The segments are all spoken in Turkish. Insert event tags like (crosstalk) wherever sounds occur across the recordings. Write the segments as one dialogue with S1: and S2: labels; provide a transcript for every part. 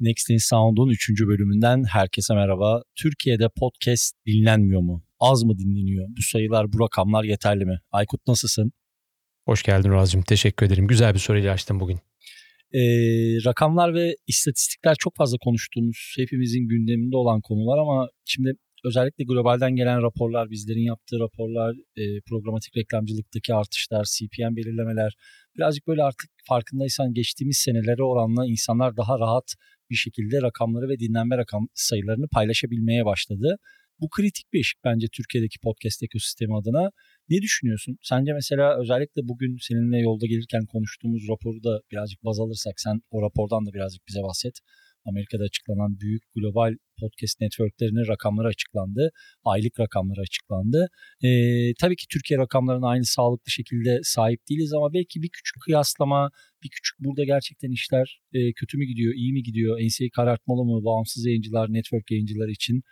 S1: Next in Sound'un 3. bölümünden herkese merhaba. Türkiye'de podcast dinlenmiyor mu? Az mı dinleniyor? Bu sayılar, bu rakamlar yeterli mi? Aykut nasılsın?
S2: Hoş geldin Razcığım. Teşekkür ederim. Güzel bir soruyla açtın bugün.
S1: Ee, rakamlar ve istatistikler çok fazla konuştuğumuz, hepimizin gündeminde olan konular ama şimdi özellikle globalden gelen raporlar, bizlerin yaptığı raporlar, e, programatik reklamcılıktaki artışlar, CPM belirlemeler, birazcık böyle artık farkındaysan geçtiğimiz senelere oranla insanlar daha rahat bir şekilde rakamları ve dinlenme rakam sayılarını paylaşabilmeye başladı. Bu kritik bir ışık bence Türkiye'deki podcast ekosistemi adına. Ne düşünüyorsun? Sence mesela özellikle bugün seninle yolda gelirken konuştuğumuz raporu da birazcık baz alırsak sen o rapordan da birazcık bize bahset. Amerika'da açıklanan büyük global podcast networklerinin rakamları açıklandı. Aylık rakamları açıklandı. Ee, tabii ki Türkiye rakamlarına aynı sağlıklı şekilde sahip değiliz ama belki bir küçük kıyaslama, bir küçük burada gerçekten işler e, kötü mü gidiyor, iyi mi gidiyor, NCAA karartmalı mı, bağımsız yayıncılar, network yayıncılar için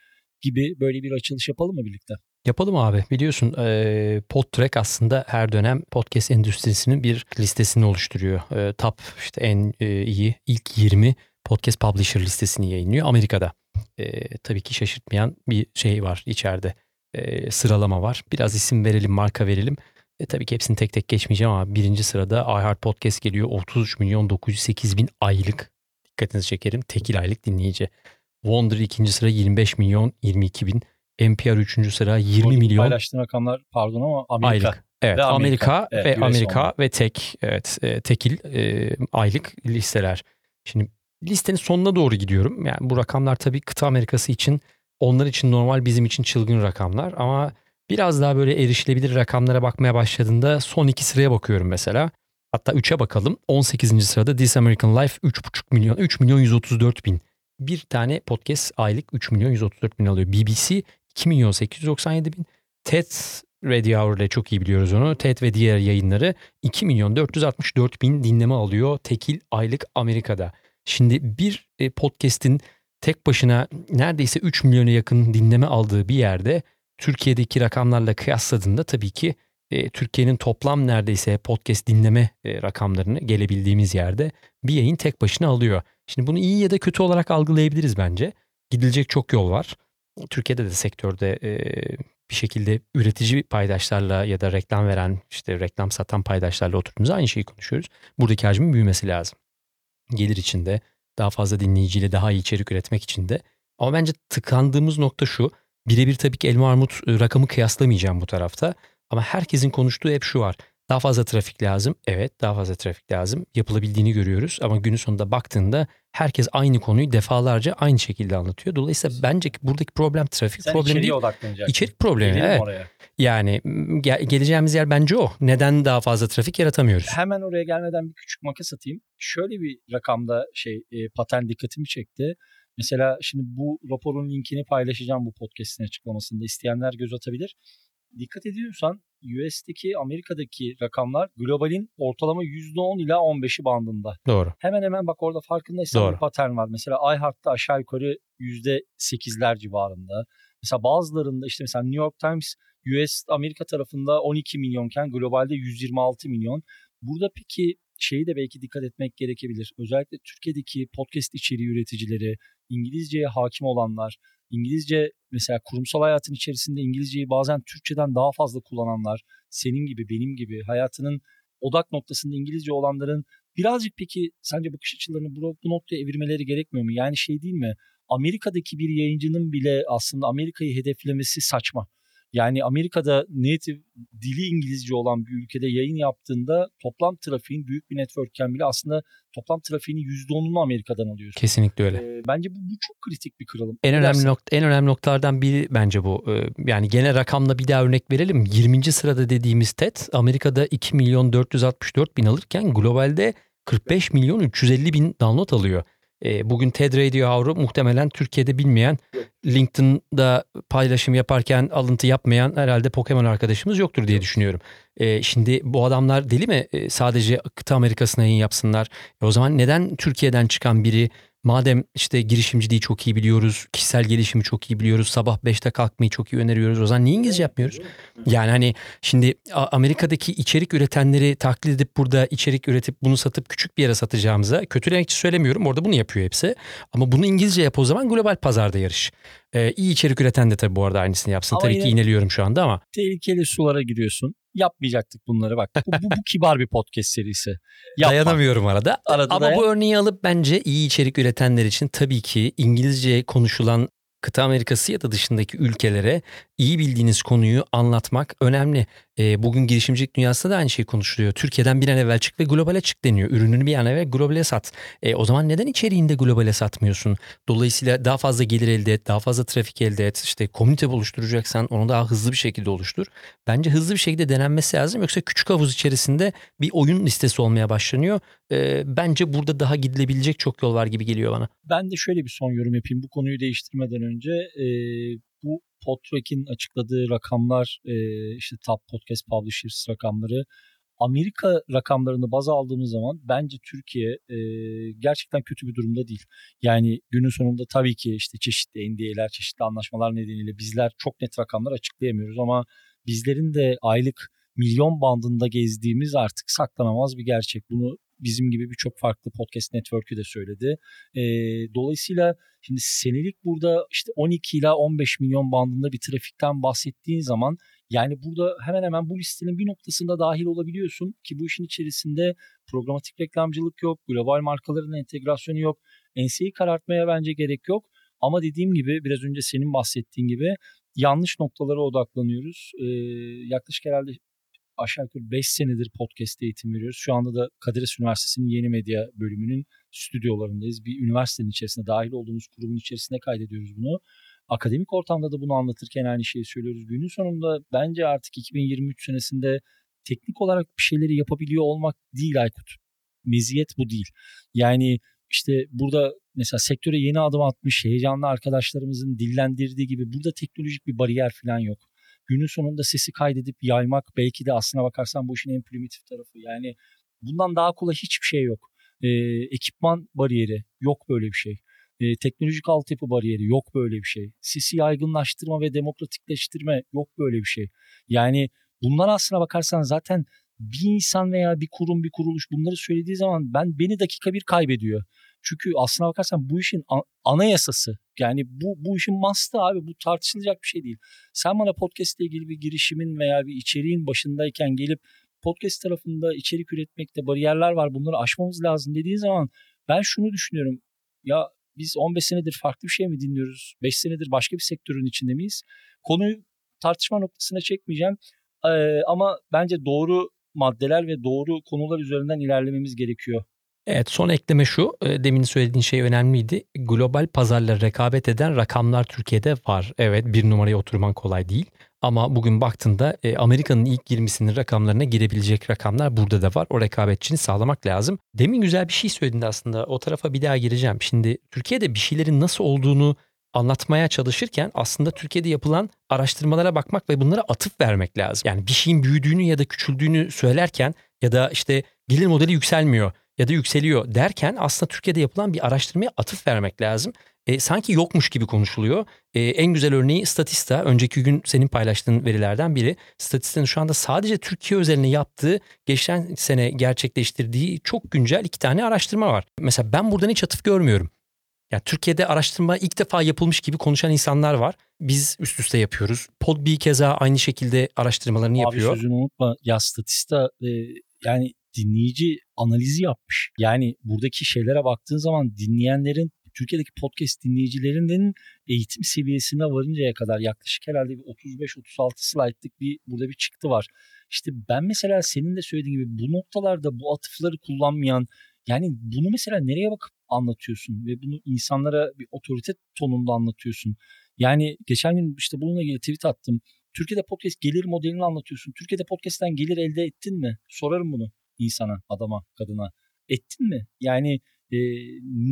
S1: gibi böyle bir açılış yapalım mı birlikte?
S2: Yapalım abi. Biliyorsun e, PodTrack aslında her dönem podcast endüstrisinin bir listesini oluşturuyor. E, top işte en e, iyi ilk 20 podcast publisher listesini yayınlıyor Amerika'da. E, tabii ki şaşırtmayan bir şey var içeride. E, sıralama var. Biraz isim verelim, marka verelim. E, tabii ki hepsini tek tek geçmeyeceğim ama birinci sırada iHeart Podcast geliyor. 33 milyon 908 bin aylık. Dikkatinizi çekerim. Tekil aylık dinleyici. Wonder ikinci sıra 25 milyon 22 bin. NPR üçüncü sıra 20
S1: Orada
S2: milyon.
S1: Paylaştığın rakamlar pardon ama Amerika.
S2: Aylık. Evet
S1: Ve
S2: Amerika,
S1: Amerika. Evet,
S2: ve
S1: US
S2: Amerika
S1: olmalı.
S2: ve tek evet e, tekil e, aylık listeler. Şimdi listenin sonuna doğru gidiyorum. Yani bu rakamlar tabii kıta Amerikası için onlar için normal bizim için çılgın rakamlar ama biraz daha böyle erişilebilir rakamlara bakmaya başladığında son iki sıraya bakıyorum mesela. Hatta 3'e bakalım. 18. sırada This American Life 3,5 milyon 3 milyon 134 bin. Bir tane podcast aylık 3 milyon 134 bin alıyor. BBC 2 milyon 897 bin. TED Radio Hour ile çok iyi biliyoruz onu. TED ve diğer yayınları 2 milyon 464 bin dinleme alıyor tekil aylık Amerika'da. Şimdi bir e, podcast'in tek başına neredeyse 3 milyona yakın dinleme aldığı bir yerde Türkiye'deki rakamlarla kıyasladığında tabii ki e, Türkiye'nin toplam neredeyse podcast dinleme e, rakamlarını gelebildiğimiz yerde bir yayın tek başına alıyor. Şimdi bunu iyi ya da kötü olarak algılayabiliriz bence. Gidilecek çok yol var. Türkiye'de de sektörde bir şekilde üretici paydaşlarla ya da reklam veren işte reklam satan paydaşlarla oturduğumuzda aynı şeyi konuşuyoruz. Buradaki hacmin büyümesi lazım. Gelir içinde daha fazla dinleyiciyle daha iyi içerik üretmek için de. Ama bence tıkandığımız nokta şu. Birebir tabii ki elma armut e, rakamı kıyaslamayacağım bu tarafta. Ama herkesin konuştuğu hep şu var. Daha fazla trafik lazım. Evet daha fazla trafik lazım. Yapılabildiğini görüyoruz ama günün sonunda baktığında herkes aynı konuyu defalarca aynı şekilde anlatıyor. Dolayısıyla bence ki buradaki problem trafik
S1: Sen
S2: problemi değil.
S1: odaklanacaksın.
S2: İçerik problemi.
S1: Gelelim
S2: Evet.
S1: oraya.
S2: Yani ge- geleceğimiz yer bence o. Neden daha fazla trafik yaratamıyoruz?
S1: Hemen oraya gelmeden bir küçük makas atayım. Şöyle bir rakamda şey e, patern dikkatimi çekti. Mesela şimdi bu raporun linkini paylaşacağım bu podcast'in açıklamasında. İsteyenler göz atabilir. Dikkat ediyorsan US'deki Amerika'daki rakamlar globalin ortalama %10 ila 15'i bandında.
S2: Doğru.
S1: Hemen hemen bak orada farkındaysan
S2: Doğru.
S1: bir patern var. Mesela iHeart'ta aşağı yukarı %8'ler civarında. Mesela bazılarında işte mesela New York Times US Amerika tarafında 12 milyonken globalde 126 milyon. Burada peki şeyi de belki dikkat etmek gerekebilir. Özellikle Türkiye'deki podcast içeriği üreticileri, İngilizceye hakim olanlar, İngilizce mesela kurumsal hayatın içerisinde İngilizceyi bazen Türkçeden daha fazla kullananlar, senin gibi benim gibi hayatının odak noktasında İngilizce olanların birazcık peki sence bakış açılarını bu, bu noktaya evirmeleri gerekmiyor mu? Yani şey değil mi? Amerika'daki bir yayıncının bile aslında Amerika'yı hedeflemesi saçma. Yani Amerika'da native dili İngilizce olan bir ülkede yayın yaptığında toplam trafiğin büyük bir networkken bile aslında toplam trafiğinin %10'unu Amerika'dan alıyorsun.
S2: Kesinlikle öyle.
S1: Ee, bence bu, bu çok kritik bir kırılım.
S2: En
S1: Ne
S2: önemli
S1: dersin?
S2: nokta en önemli noktalardan biri bence bu. Ee, Yani genel rakamla bir daha örnek verelim. 20. sırada dediğimiz TED Amerika'da 2 milyon 464 bin alırken globalde 45 milyon 350 bin download alıyor. Ee, Bugün TED Radio Hour'u muhtemelen Türkiye'de bilmeyen, LinkedIn'da paylaşım yaparken alıntı yapmayan herhalde Pokemon arkadaşımız yoktur diye düşünüyorum. Ee, Şimdi bu adamlar deli mi? Ee, Sadece kıta Amerika'sına yayın yapsınlar. E o zaman neden Türkiye'den çıkan biri Madem işte girişimciliği çok iyi biliyoruz, kişisel gelişimi çok iyi biliyoruz, sabah 5'te kalkmayı çok iyi öneriyoruz. O zaman niye İngilizce yapmıyoruz? Yani hani şimdi Amerika'daki içerik üretenleri taklit edip burada içerik üretip bunu satıp küçük bir yere satacağımıza kötülemek için söylemiyorum. Orada bunu yapıyor hepsi. Ama bunu İngilizce yap o zaman global pazarda yarış. Ee, iyi içerik üreten de tabii bu arada aynısını yapsın.
S1: Ama
S2: tabii ki ineliyorum şu anda ama.
S1: Tehlikeli sulara giriyorsun. Yapmayacaktık bunları bak. Bu, bu, bu kibar bir podcast serisi. (laughs) Yapma.
S2: Dayanamıyorum arada.
S1: Arada
S2: Ama
S1: dayan.
S2: bu örneği alıp bence iyi içerik üretenler için tabii ki İngilizce konuşulan kıta Amerikası ya da dışındaki ülkelere iyi bildiğiniz konuyu anlatmak önemli. Ee, bugün girişimcilik dünyasında da aynı şey konuşuluyor. Türkiye'den bir an evvel çık ve globale çık deniyor. Ürününü bir an evvel globale sat. E, o zaman neden içeriğinde globale satmıyorsun? Dolayısıyla daha fazla gelir elde et, daha fazla trafik elde et. İşte komünite oluşturacaksan onu daha hızlı bir şekilde oluştur. Bence hızlı bir şekilde denenmesi lazım. Yoksa küçük havuz içerisinde bir oyun listesi olmaya başlanıyor. Ee, bence burada daha gidilebilecek çok yol var gibi geliyor bana.
S1: Ben de şöyle bir son yorum yapayım. Bu konuyu değiştirmeden önce e, bu Podtrack'in açıkladığı rakamlar e, işte top podcast publishers rakamları Amerika rakamlarını baz aldığımız zaman bence Türkiye e, gerçekten kötü bir durumda değil. Yani günün sonunda tabii ki işte çeşitli NDA'ler, çeşitli anlaşmalar nedeniyle bizler çok net rakamlar açıklayamıyoruz ama bizlerin de aylık milyon bandında gezdiğimiz artık saklanamaz bir gerçek. Bunu bizim gibi birçok farklı podcast network'ü de söyledi. E, dolayısıyla şimdi senelik burada işte 12 ila 15 milyon bandında bir trafikten bahsettiğin zaman yani burada hemen hemen bu listenin bir noktasında dahil olabiliyorsun ki bu işin içerisinde programatik reklamcılık yok, global markaların entegrasyonu yok. Enseyi karartmaya bence gerek yok. Ama dediğim gibi biraz önce senin bahsettiğin gibi yanlış noktalara odaklanıyoruz. Ee, yaklaşık herhalde aşağı yukarı 5 senedir podcast eğitim veriyoruz. Şu anda da Kadir Üniversitesi'nin yeni medya bölümünün stüdyolarındayız. Bir üniversitenin içerisinde dahil olduğumuz kurumun içerisinde kaydediyoruz bunu. Akademik ortamda da bunu anlatırken aynı şeyi söylüyoruz. Günün sonunda bence artık 2023 senesinde teknik olarak bir şeyleri yapabiliyor olmak değil Aykut. Meziyet bu değil. Yani işte burada mesela sektöre yeni adım atmış heyecanlı arkadaşlarımızın dillendirdiği gibi burada teknolojik bir bariyer falan yok. Günün sonunda sesi kaydedip yaymak belki de aslına bakarsan bu işin en primitif tarafı. Yani bundan daha kolay hiçbir şey yok. Ee, ekipman bariyeri yok böyle bir şey. Ee, teknolojik altyapı bariyeri yok böyle bir şey. Sesi yaygınlaştırma ve demokratikleştirme yok böyle bir şey. Yani bunlar aslına bakarsan zaten bir insan veya bir kurum bir kuruluş bunları söylediği zaman ben beni dakika bir kaybediyor. Çünkü aslına bakarsan bu işin anayasası yani bu bu işin mastı abi bu tartışılacak bir şey değil. Sen bana podcast ile ilgili bir girişimin veya bir içeriğin başındayken gelip podcast tarafında içerik üretmekte bariyerler var bunları aşmamız lazım dediğin zaman ben şunu düşünüyorum. Ya biz 15 senedir farklı bir şey mi dinliyoruz? 5 senedir başka bir sektörün içinde miyiz? Konuyu tartışma noktasına çekmeyeceğim. Ee, ama bence doğru maddeler ve doğru konular üzerinden ilerlememiz gerekiyor.
S2: Evet son ekleme şu. e, Demin söylediğin şey önemliydi. Global pazarla rekabet eden rakamlar Türkiye'de var. Evet bir numaraya oturman kolay değil. Ama bugün baktığında e, Amerika'nın ilk 20'sinin rakamlarına girebilecek rakamlar burada da var. O rekabetçini sağlamak lazım. Demin güzel bir şey söyledin aslında. O tarafa bir daha gireceğim. Şimdi Türkiye'de bir şeylerin nasıl olduğunu anlatmaya çalışırken aslında Türkiye'de yapılan araştırmalara bakmak ve bunlara atıf vermek lazım. Yani bir şeyin büyüdüğünü ya da küçüldüğünü söylerken ya da işte gelir modeli yükselmiyor ya da yükseliyor derken aslında Türkiye'de yapılan bir araştırmaya atıf vermek lazım. E, sanki yokmuş gibi konuşuluyor. E, en güzel örneği Statista. Önceki gün senin paylaştığın verilerden biri. Statista'nın şu anda sadece Türkiye özelinde yaptığı, geçen sene gerçekleştirdiği çok güncel iki tane araştırma var. Mesela ben buradan hiç atıf görmüyorum. Ya Türkiye'de araştırma ilk defa yapılmış gibi konuşan insanlar var. Biz üst üste yapıyoruz. Podbi keza aynı şekilde araştırmalarını yapıyor.
S1: Abi sözünü unutma. Ya Statista e, yani dinleyici analizi yapmış. Yani buradaki şeylere baktığın zaman dinleyenlerin Türkiye'deki podcast dinleyicilerinin eğitim seviyesine varıncaya kadar yaklaşık herhalde bir 35-36 slaytlık bir burada bir çıktı var. İşte ben mesela senin de söylediğin gibi bu noktalarda bu atıfları kullanmayan yani bunu mesela nereye bakıp anlatıyorsun ve bunu insanlara bir otorite tonunda anlatıyorsun. Yani geçen gün işte bununla ilgili tweet attım. Türkiye'de podcast gelir modelini anlatıyorsun. Türkiye'de podcast'ten gelir elde ettin mi? Sorarım bunu insana, adama, kadına. Ettin mi? Yani e,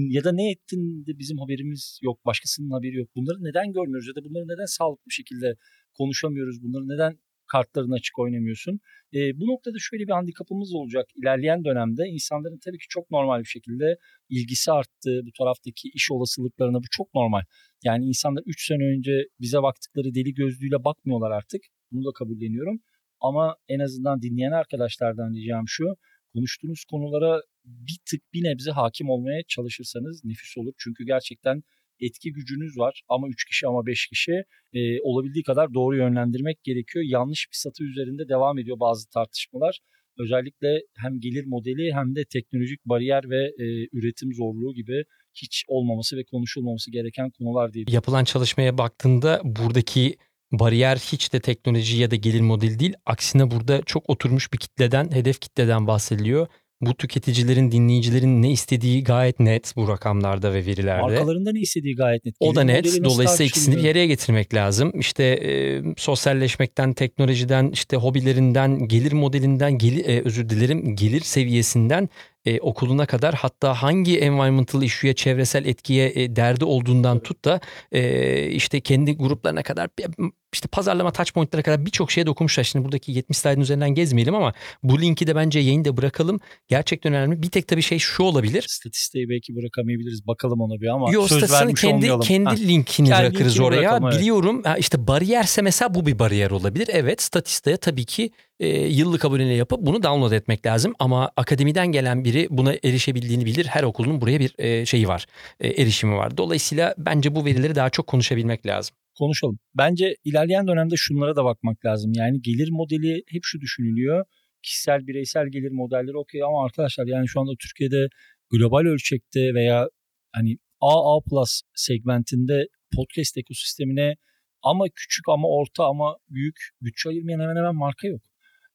S1: ya da ne ettin de bizim haberimiz yok, başkasının haberi yok. Bunları neden görmüyoruz ya da bunları neden sağlıklı bir şekilde konuşamıyoruz? Bunları neden kartlarını açık oynamıyorsun. E, bu noktada şöyle bir handikapımız olacak. İlerleyen dönemde insanların tabii ki çok normal bir şekilde ilgisi arttı. Bu taraftaki iş olasılıklarına bu çok normal. Yani insanlar 3 sene önce bize baktıkları deli gözlüğüyle bakmıyorlar artık. Bunu da kabulleniyorum. Ama en azından dinleyen arkadaşlardan diyeceğim şu. Konuştuğunuz konulara bir tık bir nebze hakim olmaya çalışırsanız nefis olur. Çünkü gerçekten etki gücünüz var ama 3 kişi ama 5 kişi e, olabildiği kadar doğru yönlendirmek gerekiyor. Yanlış bir satı üzerinde devam ediyor bazı tartışmalar. Özellikle hem gelir modeli hem de teknolojik bariyer ve e, üretim zorluğu gibi hiç olmaması ve konuşulmaması gereken konular değil.
S2: Yapılan çalışmaya baktığında buradaki bariyer hiç de teknoloji ya da gelir modeli değil. Aksine burada çok oturmuş bir kitleden, hedef kitleden bahsediliyor. Bu tüketicilerin, dinleyicilerin ne istediği gayet net bu rakamlarda ve verilerde.
S1: Markalarında ne istediği gayet net.
S2: O da
S1: Gelir
S2: net. Dolayısıyla ikisini bir yere getirmek lazım. İşte e, sosyalleşmekten, teknolojiden, işte hobilerinden, gelir modelinden, gelir, e, özür dilerim, gelir seviyesinden e, okuluna kadar hatta hangi environmental issue'ya, çevresel etkiye e, derdi olduğundan tut da e, işte kendi gruplarına kadar işte pazarlama touch point'lara kadar birçok şeye dokunmuşlar. Şimdi buradaki 70 slide'ın üzerinden gezmeyelim ama bu linki de bence yayında bırakalım. Gerçekten önemli. Bir tek tabii şey şu olabilir.
S1: Statistiği belki bırakamayabiliriz. Bakalım ona bir ama
S2: Yo
S1: söz vermiş
S2: kendi
S1: olmayalım.
S2: kendi
S1: Ha.
S2: linkini
S1: Kendi
S2: bırakırız
S1: linkini
S2: oraya.
S1: bırakalım, evet.
S2: Biliyorum işte bariyerse mesela bu bir bariyer olabilir. Evet statistiğe tabii ki e, yıllık aboneliği yapıp bunu download etmek lazım. Ama akademiden gelen biri buna erişebildiğini bilir. Her okulun buraya bir e, şeyi var. e, erişimi var. Dolayısıyla bence bu verileri daha çok konuşabilmek lazım.
S1: Konuşalım. Bence ilerleyen dönemde şunlara da bakmak lazım. Yani gelir modeli hep şu düşünülüyor. Kişisel, bireysel gelir modelleri okey ama arkadaşlar yani şu anda Türkiye'de global ölçekte veya hani AA plus segmentinde podcast ekosistemine ama küçük ama orta ama büyük bütçe ayırmayan hemen hemen marka yok.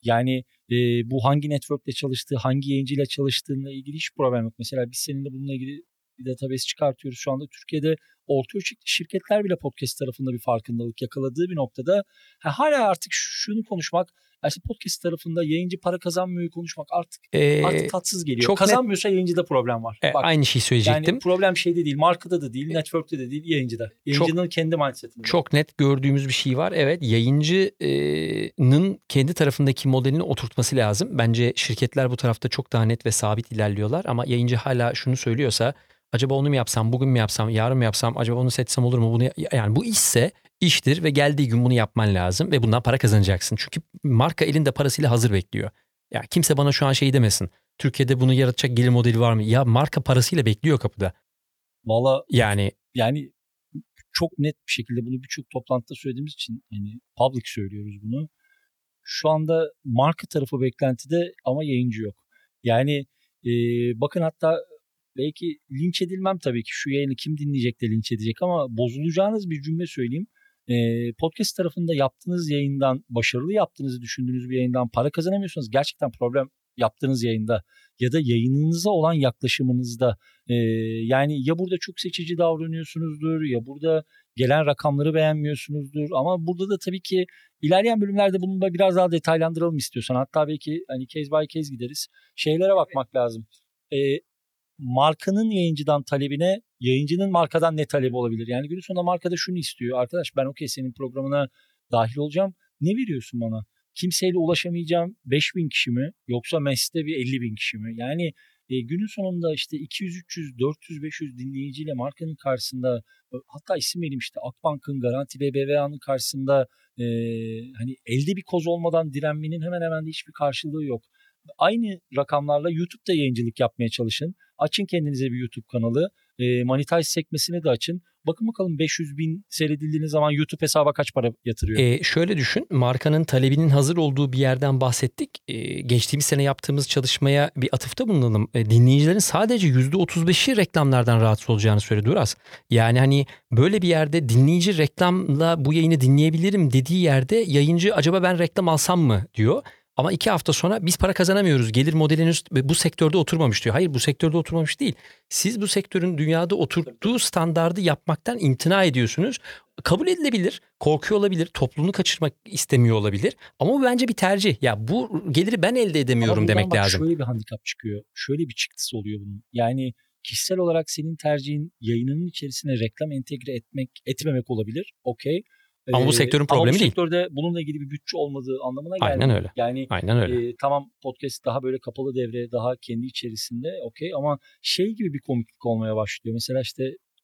S1: Yani e, bu hangi network'le çalıştığı, hangi yayıncıyla çalıştığıyla ilgili hiç problem yok. Mesela biz seninle bununla ilgili bir database çıkartıyoruz şu anda. Türkiye'de orta ölçekli şirketler bile podcast tarafında bir farkındalık yakaladığı bir noktada ha, hala artık şunu konuşmak, yani işte podcast tarafında yayıncı para kazanmıyor konuşmak artık
S2: E,
S1: artık tatsız geliyor.
S2: çok net-
S1: Kazanmıyorsa yayıncıda problem var.
S2: e,
S1: Bak,
S2: aynı şeyi söyleyecektim.
S1: yani problem şeyde değil, markada da değil, network'te de değil, yayıncıda. Yayıncının kendi mindset'inde.
S2: Çok net gördüğümüz bir şey var. Evet yayıncının kendi tarafındaki modelini oturtması lazım. Bence şirketler bu tarafta çok daha net ve sabit ilerliyorlar. Ama yayıncı hala şunu söylüyorsa acaba onu mu yapsam, bugün mü yapsam, yarın mı yapsam, acaba onu seçsem olur mu? Bunu yani bu işse iştir ve geldiği gün bunu yapman lazım ve bundan para kazanacaksın. Çünkü marka elinde parasıyla hazır bekliyor. Ya kimse bana şu an şey demesin. Türkiye'de bunu yaratacak gelir modeli var mı? Ya marka parasıyla bekliyor kapıda.
S1: Valla
S2: Yani
S1: yani çok net bir şekilde bunu birçok toplantıda söylediğimiz için yani public söylüyoruz bunu. Şu anda marka tarafı beklentide ama yayıncı yok. Yani e, bakın hatta belki linç edilmem tabii ki. Şu yayını kim dinleyecek de linç edecek ama bozulacağınız bir cümle söyleyeyim. E, podcast tarafında yaptığınız yayından başarılı yaptığınızı düşündüğünüz bir yayından para kazanamıyorsanız gerçekten problem yaptığınız yayında ya da yayınınıza olan yaklaşımınızda. Ee, yani ya burada çok seçici davranıyorsunuzdur ya burada gelen rakamları beğenmiyorsunuzdur. Ama burada da tabii ki ilerleyen bölümlerde bunu da biraz daha detaylandıralım istiyorsan. Hatta belki hani case by case gideriz. Şeylere bakmak lazım. Ee, markanın yayıncıdan talebine yayıncının markadan ne talebi olabilir? Yani günün sonunda markada şunu istiyor arkadaş ben okey senin programına dahil olacağım. Ne veriyorsun bana? Kimseyle ulaşamayacağım 5000 kişi mi? Yoksa Mes'te bir 50 bin kişi mi? Yani e, günün sonunda işte 200, 300, 400, 500 dinleyiciyle markanın karşısında e, hatta isim vereyim işte Akbank'ın Garanti BBVA'nın karşısında e, hani elde bir koz olmadan direnmenin hemen hemen de hiçbir karşılığı yok. Aynı rakamlarla YouTube'da yayıncılık yapmaya çalışın. Açın kendinize bir YouTube kanalı. E, monetize sekmesini de açın. Bakın bakalım 500 bin seyredildiğiniz zaman YouTube hesaba kaç para yatırıyor?
S2: E, şöyle düşün, markanın talebinin hazır olduğu bir yerden bahsettik. E, geçtiğimiz sene yaptığımız çalışmaya bir atıfta bulunalım. E, dinleyicilerin sadece %35'i reklamlardan rahatsız olacağını söyledi Uras. Yani hani böyle bir yerde dinleyici reklamla bu yayını dinleyebilirim dediği yerde yayıncı acaba ben reklam alsam mı diyor. Ama iki hafta sonra biz para kazanamıyoruz. Gelir modeliniz bu sektörde oturmamış diyor. Hayır bu sektörde oturmamış değil. Siz bu sektörün dünyada oturttuğu standardı yapmaktan imtina ediyorsunuz. Kabul edilebilir, korkuyor olabilir, topluluğunu kaçırmak istemiyor olabilir. Ama bu bence bir tercih. Ya bu geliri ben elde edemiyorum demek
S1: bak
S2: lazım.
S1: Şöyle bir handikap çıkıyor. Şöyle bir çıktısı oluyor bunun. Yani kişisel olarak senin tercihin yayınının içerisine reklam entegre etmek, etmemek olabilir. Okey.
S2: Ama bu
S1: Ee,
S2: sektörün
S1: ama
S2: problemi
S1: bu
S2: değil.
S1: sektörde bununla ilgili bir bütçe olmadığı anlamına gelmiyor.
S2: Aynen öyle.
S1: Yani
S2: Aynen öyle.
S1: e, tamam podcast daha böyle kapalı devre, daha kendi içerisinde okey ama şey gibi bir komiklik olmaya başlıyor. Mesela işte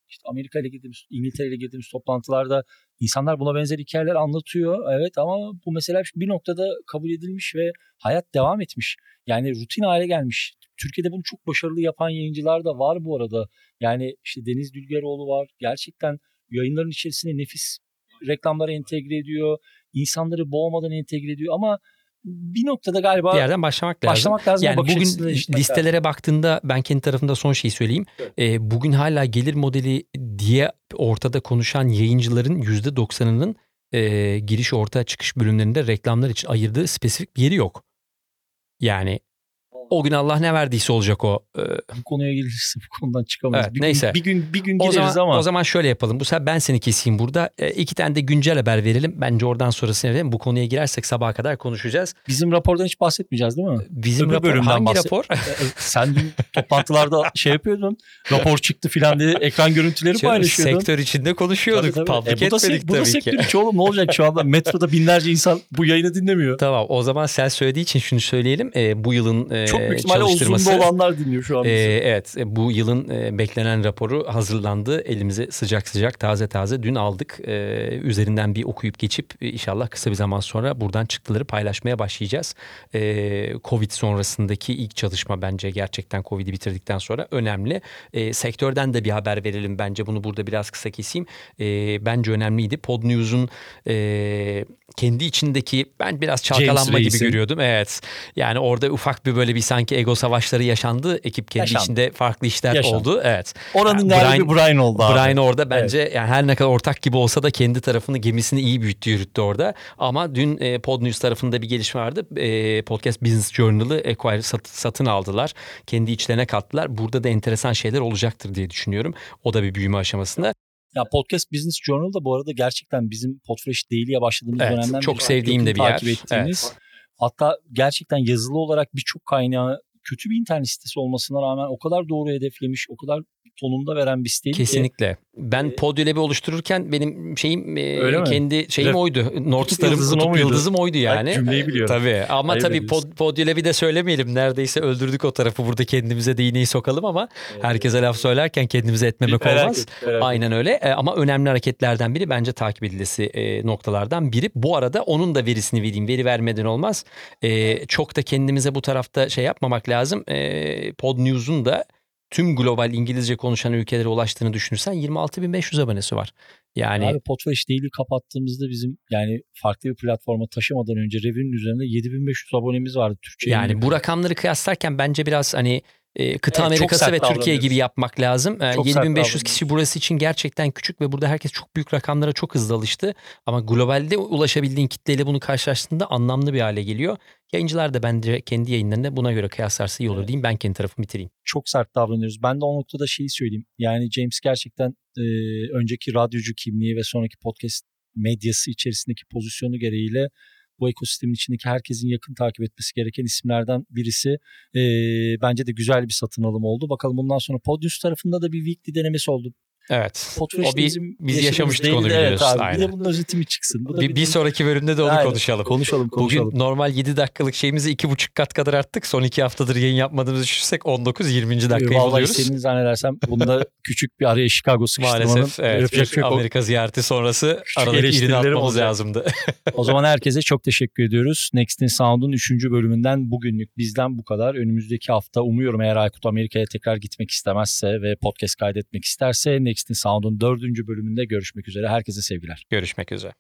S1: işte Amerika ile girdiğimiz, İngiltere ile girdiğimiz toplantılarda insanlar buna benzer hikayeler anlatıyor. Evet ama bu mesela bir noktada kabul edilmiş ve hayat devam etmiş. Yani rutin hale gelmiş. Türkiye'de bunu çok başarılı yapan yayıncılar da var bu arada. Yani işte Deniz Dülgeroğlu var. Gerçekten yayınların içerisine nefis reklamları entegre ediyor. İnsanları boğmadan entegre ediyor ama bir noktada galiba
S2: bir yerden başlamak lazım.
S1: başlamak lazım.
S2: Yani bugün
S1: değiştirmek lazım.
S2: listelere baktığında ben kendi tarafımda son şeyi söyleyeyim.
S1: Evet.
S2: Ee, bugün hala gelir modeli diye ortada konuşan yayıncıların %90'ının e, giriş orta çıkış bölümlerinde reklamlar için ayırdığı spesifik bir yeri yok. Yani o gün Allah ne verdiyse olacak o. Ee,
S1: bu konuya gelirse bu konudan çıkamayız.
S2: Evet,
S1: bir
S2: neyse.
S1: Gün, bir gün bir gün
S2: o
S1: gireriz
S2: zaman
S1: ama
S2: o zaman şöyle yapalım. Bu sefer ben seni keseyim burada. E, iki tane de güncel haber verelim. Bence oradan sonrasını verelim. Bu konuya girersek sabaha kadar konuşacağız.
S1: bizim rapordan hiç bahsetmeyeceğiz değil mi?
S2: Bizim
S1: Öbür
S2: rapor
S1: bölümden
S2: hangi
S1: bahset-
S2: rapor?
S1: E, Sen dün (laughs) toplantılarda şey yapıyordun. Rapor çıktı filan diye ekran görüntüleri
S2: Canım,
S1: paylaşıyordun.
S2: Sektör içinde konuşuyorduk.
S1: Tabii, tabii.
S2: Public
S1: E, bu da,
S2: etmedik
S1: bu da
S2: tabii
S1: sektör
S2: ki.
S1: içi oğlum ne olacak şu anda metroda binlerce insan bu yayını dinlemiyor.
S2: Tamam o zaman sen söylediği için şunu söyleyelim. E, bu yılın e,
S1: Çok büyük ihtimalle
S2: çalıştırması.
S1: Olanlar dinliyor şu an.
S2: e,
S1: bizi.
S2: evet e, bu yılın e, beklenen raporu hazırlandı. Elimize sıcak sıcak taze taze dün aldık. E, üzerinden bir okuyup geçip e, inşallah kısa bir zaman sonra buradan çıktıları paylaşmaya başlayacağız. E, Covid sonrasındaki ilk çalışma bence gerçekten Covid'i bitirdikten sonra önemli. E, sektörden de bir haber verelim bence bunu burada biraz kısa keseyim. E, bence önemliydi. Pod News'un e, kendi içindeki ben biraz çalkalanma gibi
S1: Reis'in.
S2: görüyordum. Evet. Yani orada ufak bir böyle bir sanki ego savaşları yaşandı. Ekip kendi
S1: Yaşandı.
S2: içinde farklı işler
S1: Yaşandı.
S2: oldu. Evet.
S1: Oranın
S2: Brian-
S1: galibi Brian oldu abi.
S2: Brian orada bence yani her ne kadar ortak gibi olsa da kendi tarafını gemisini iyi büyüttü yürüttü orada. Ama dün e, Pod News tarafında bir gelişme vardı. E, Podcast Business Journal'ı Acquire sat- satın aldılar. Kendi içlerine kattılar. Burada da enteresan şeyler olacaktır diye düşünüyorum. O da bir büyüme aşamasında.
S1: Ya Podcast Business Journal da bu arada gerçekten bizim Podfresh Daily'ye başladığımız
S2: Evet,
S1: dönemden
S2: çok
S1: beri
S2: sevdiğim de bir
S1: takip
S2: yer.
S1: ettiğimiz. Hatta gerçekten yazılı olarak birçok kaynağı kötü bir internet sitesi olmasına rağmen o kadar doğru hedeflemiş, o kadar tonunda veren bir ki.
S2: Kesinlikle. Ben
S1: e,
S2: Podyolab'i oluştururken benim şeyim e,
S1: Öyle mi?
S2: kendi şeyim
S1: Ref-
S2: oydu. North Star'ım kutup yıldızım oydu yani.
S1: cümleyi biliyorum.
S2: Tabii ama
S1: Ayıp
S2: tabii pod, Podyolab'i de söylemeyelim. Neredeyse öldürdük o tarafı. Burada kendimize de iğneyi sokalım ama herkese laf söylerken kendimize etmemek
S1: Merak
S2: olmaz.
S1: et, merak et.
S2: Aynen öyle E, ama önemli hareketlerden biri bence takip edilesi e, noktalardan biri. Bu arada onun da verisini vereyim. Veri vermeden olmaz. E, çok da kendimize bu tarafta şey yapmamak lazım. E, Pod News'un da tüm global İngilizce konuşan ülkelere ulaştığını düşünürsen 26.500 abonesi var. Yani
S1: Abi Podfresh Daily kapattığımızda bizim yani farklı bir platforma taşımadan önce Review'nin üzerinde 7500 abonemiz vardı Türkçe.
S2: yani bu rakamları kıyaslarken bence biraz hani e, kıta
S1: Evet,
S2: Amerikası ve Türkiye gibi yapmak lazım. E,
S1: sert
S2: 7500
S1: davranıyoruz.
S2: kişi burası için gerçekten küçük ve burada herkes çok büyük rakamlara çok hızlı alıştı. Ama globalde ulaşabildiğin kitleyle bunu karşılaştığında anlamlı bir hale geliyor. Yayıncılar da bence kendi yayınlarında buna göre kıyaslarsa iyi olur
S1: Evet.
S2: diyeyim. Ben kendi tarafımı bitireyim.
S1: çok sert davranıyoruz. Ben de o noktada şeyi söyleyeyim. Yani James gerçekten e, önceki radyocu kimliği ve sonraki podcast medyası içerisindeki pozisyonu gereğiyle bu ekosistemin içindeki herkesin yakın takip etmesi gereken isimlerden birisi. E, bence de güzel bir satın alım oldu. Bakalım bundan sonra Podius tarafında da bir weekly denemesi oldu.
S2: Evet.
S1: Podfresh
S2: o bir,
S1: bizim
S2: biz yaşamıştık onu
S1: de evet abi. Bir de bunun özeti mi çıksın? Bu da
S2: Bir, bir
S1: bizim-
S2: sonraki bölümde de onu
S1: Aynen.
S2: konuşalım.
S1: Konuşalım konuşalım.
S2: Bugün normal 7 dakikalık şeyimizi 2,5 kat kadar arttık. Son 2 haftadır yayın yapmadığımızı düşünürsek 19-20. dakikayı
S1: Vallahi
S2: buluyoruz.
S1: senin zannedersem bunda (laughs) küçük bir araya Chicago sıkıştırmanın
S2: Maalesef evet.
S1: yapacak bir şey.
S2: Amerika ziyareti sonrası
S1: Küçük
S2: aradaki irini atmamız
S1: olacak.
S2: lazımdı.
S1: O zaman herkese çok teşekkür ediyoruz. Next in Sound'un 3. bölümünden bugünlük bizden bu kadar. Önümüzdeki hafta umuyorum eğer Aykut Amerika'ya tekrar gitmek istemezse ve podcast kaydetmek isterse İn Sound'un 4. bölümünde görüşmek üzere. Herkese sevgiler.
S2: Görüşmek üzere.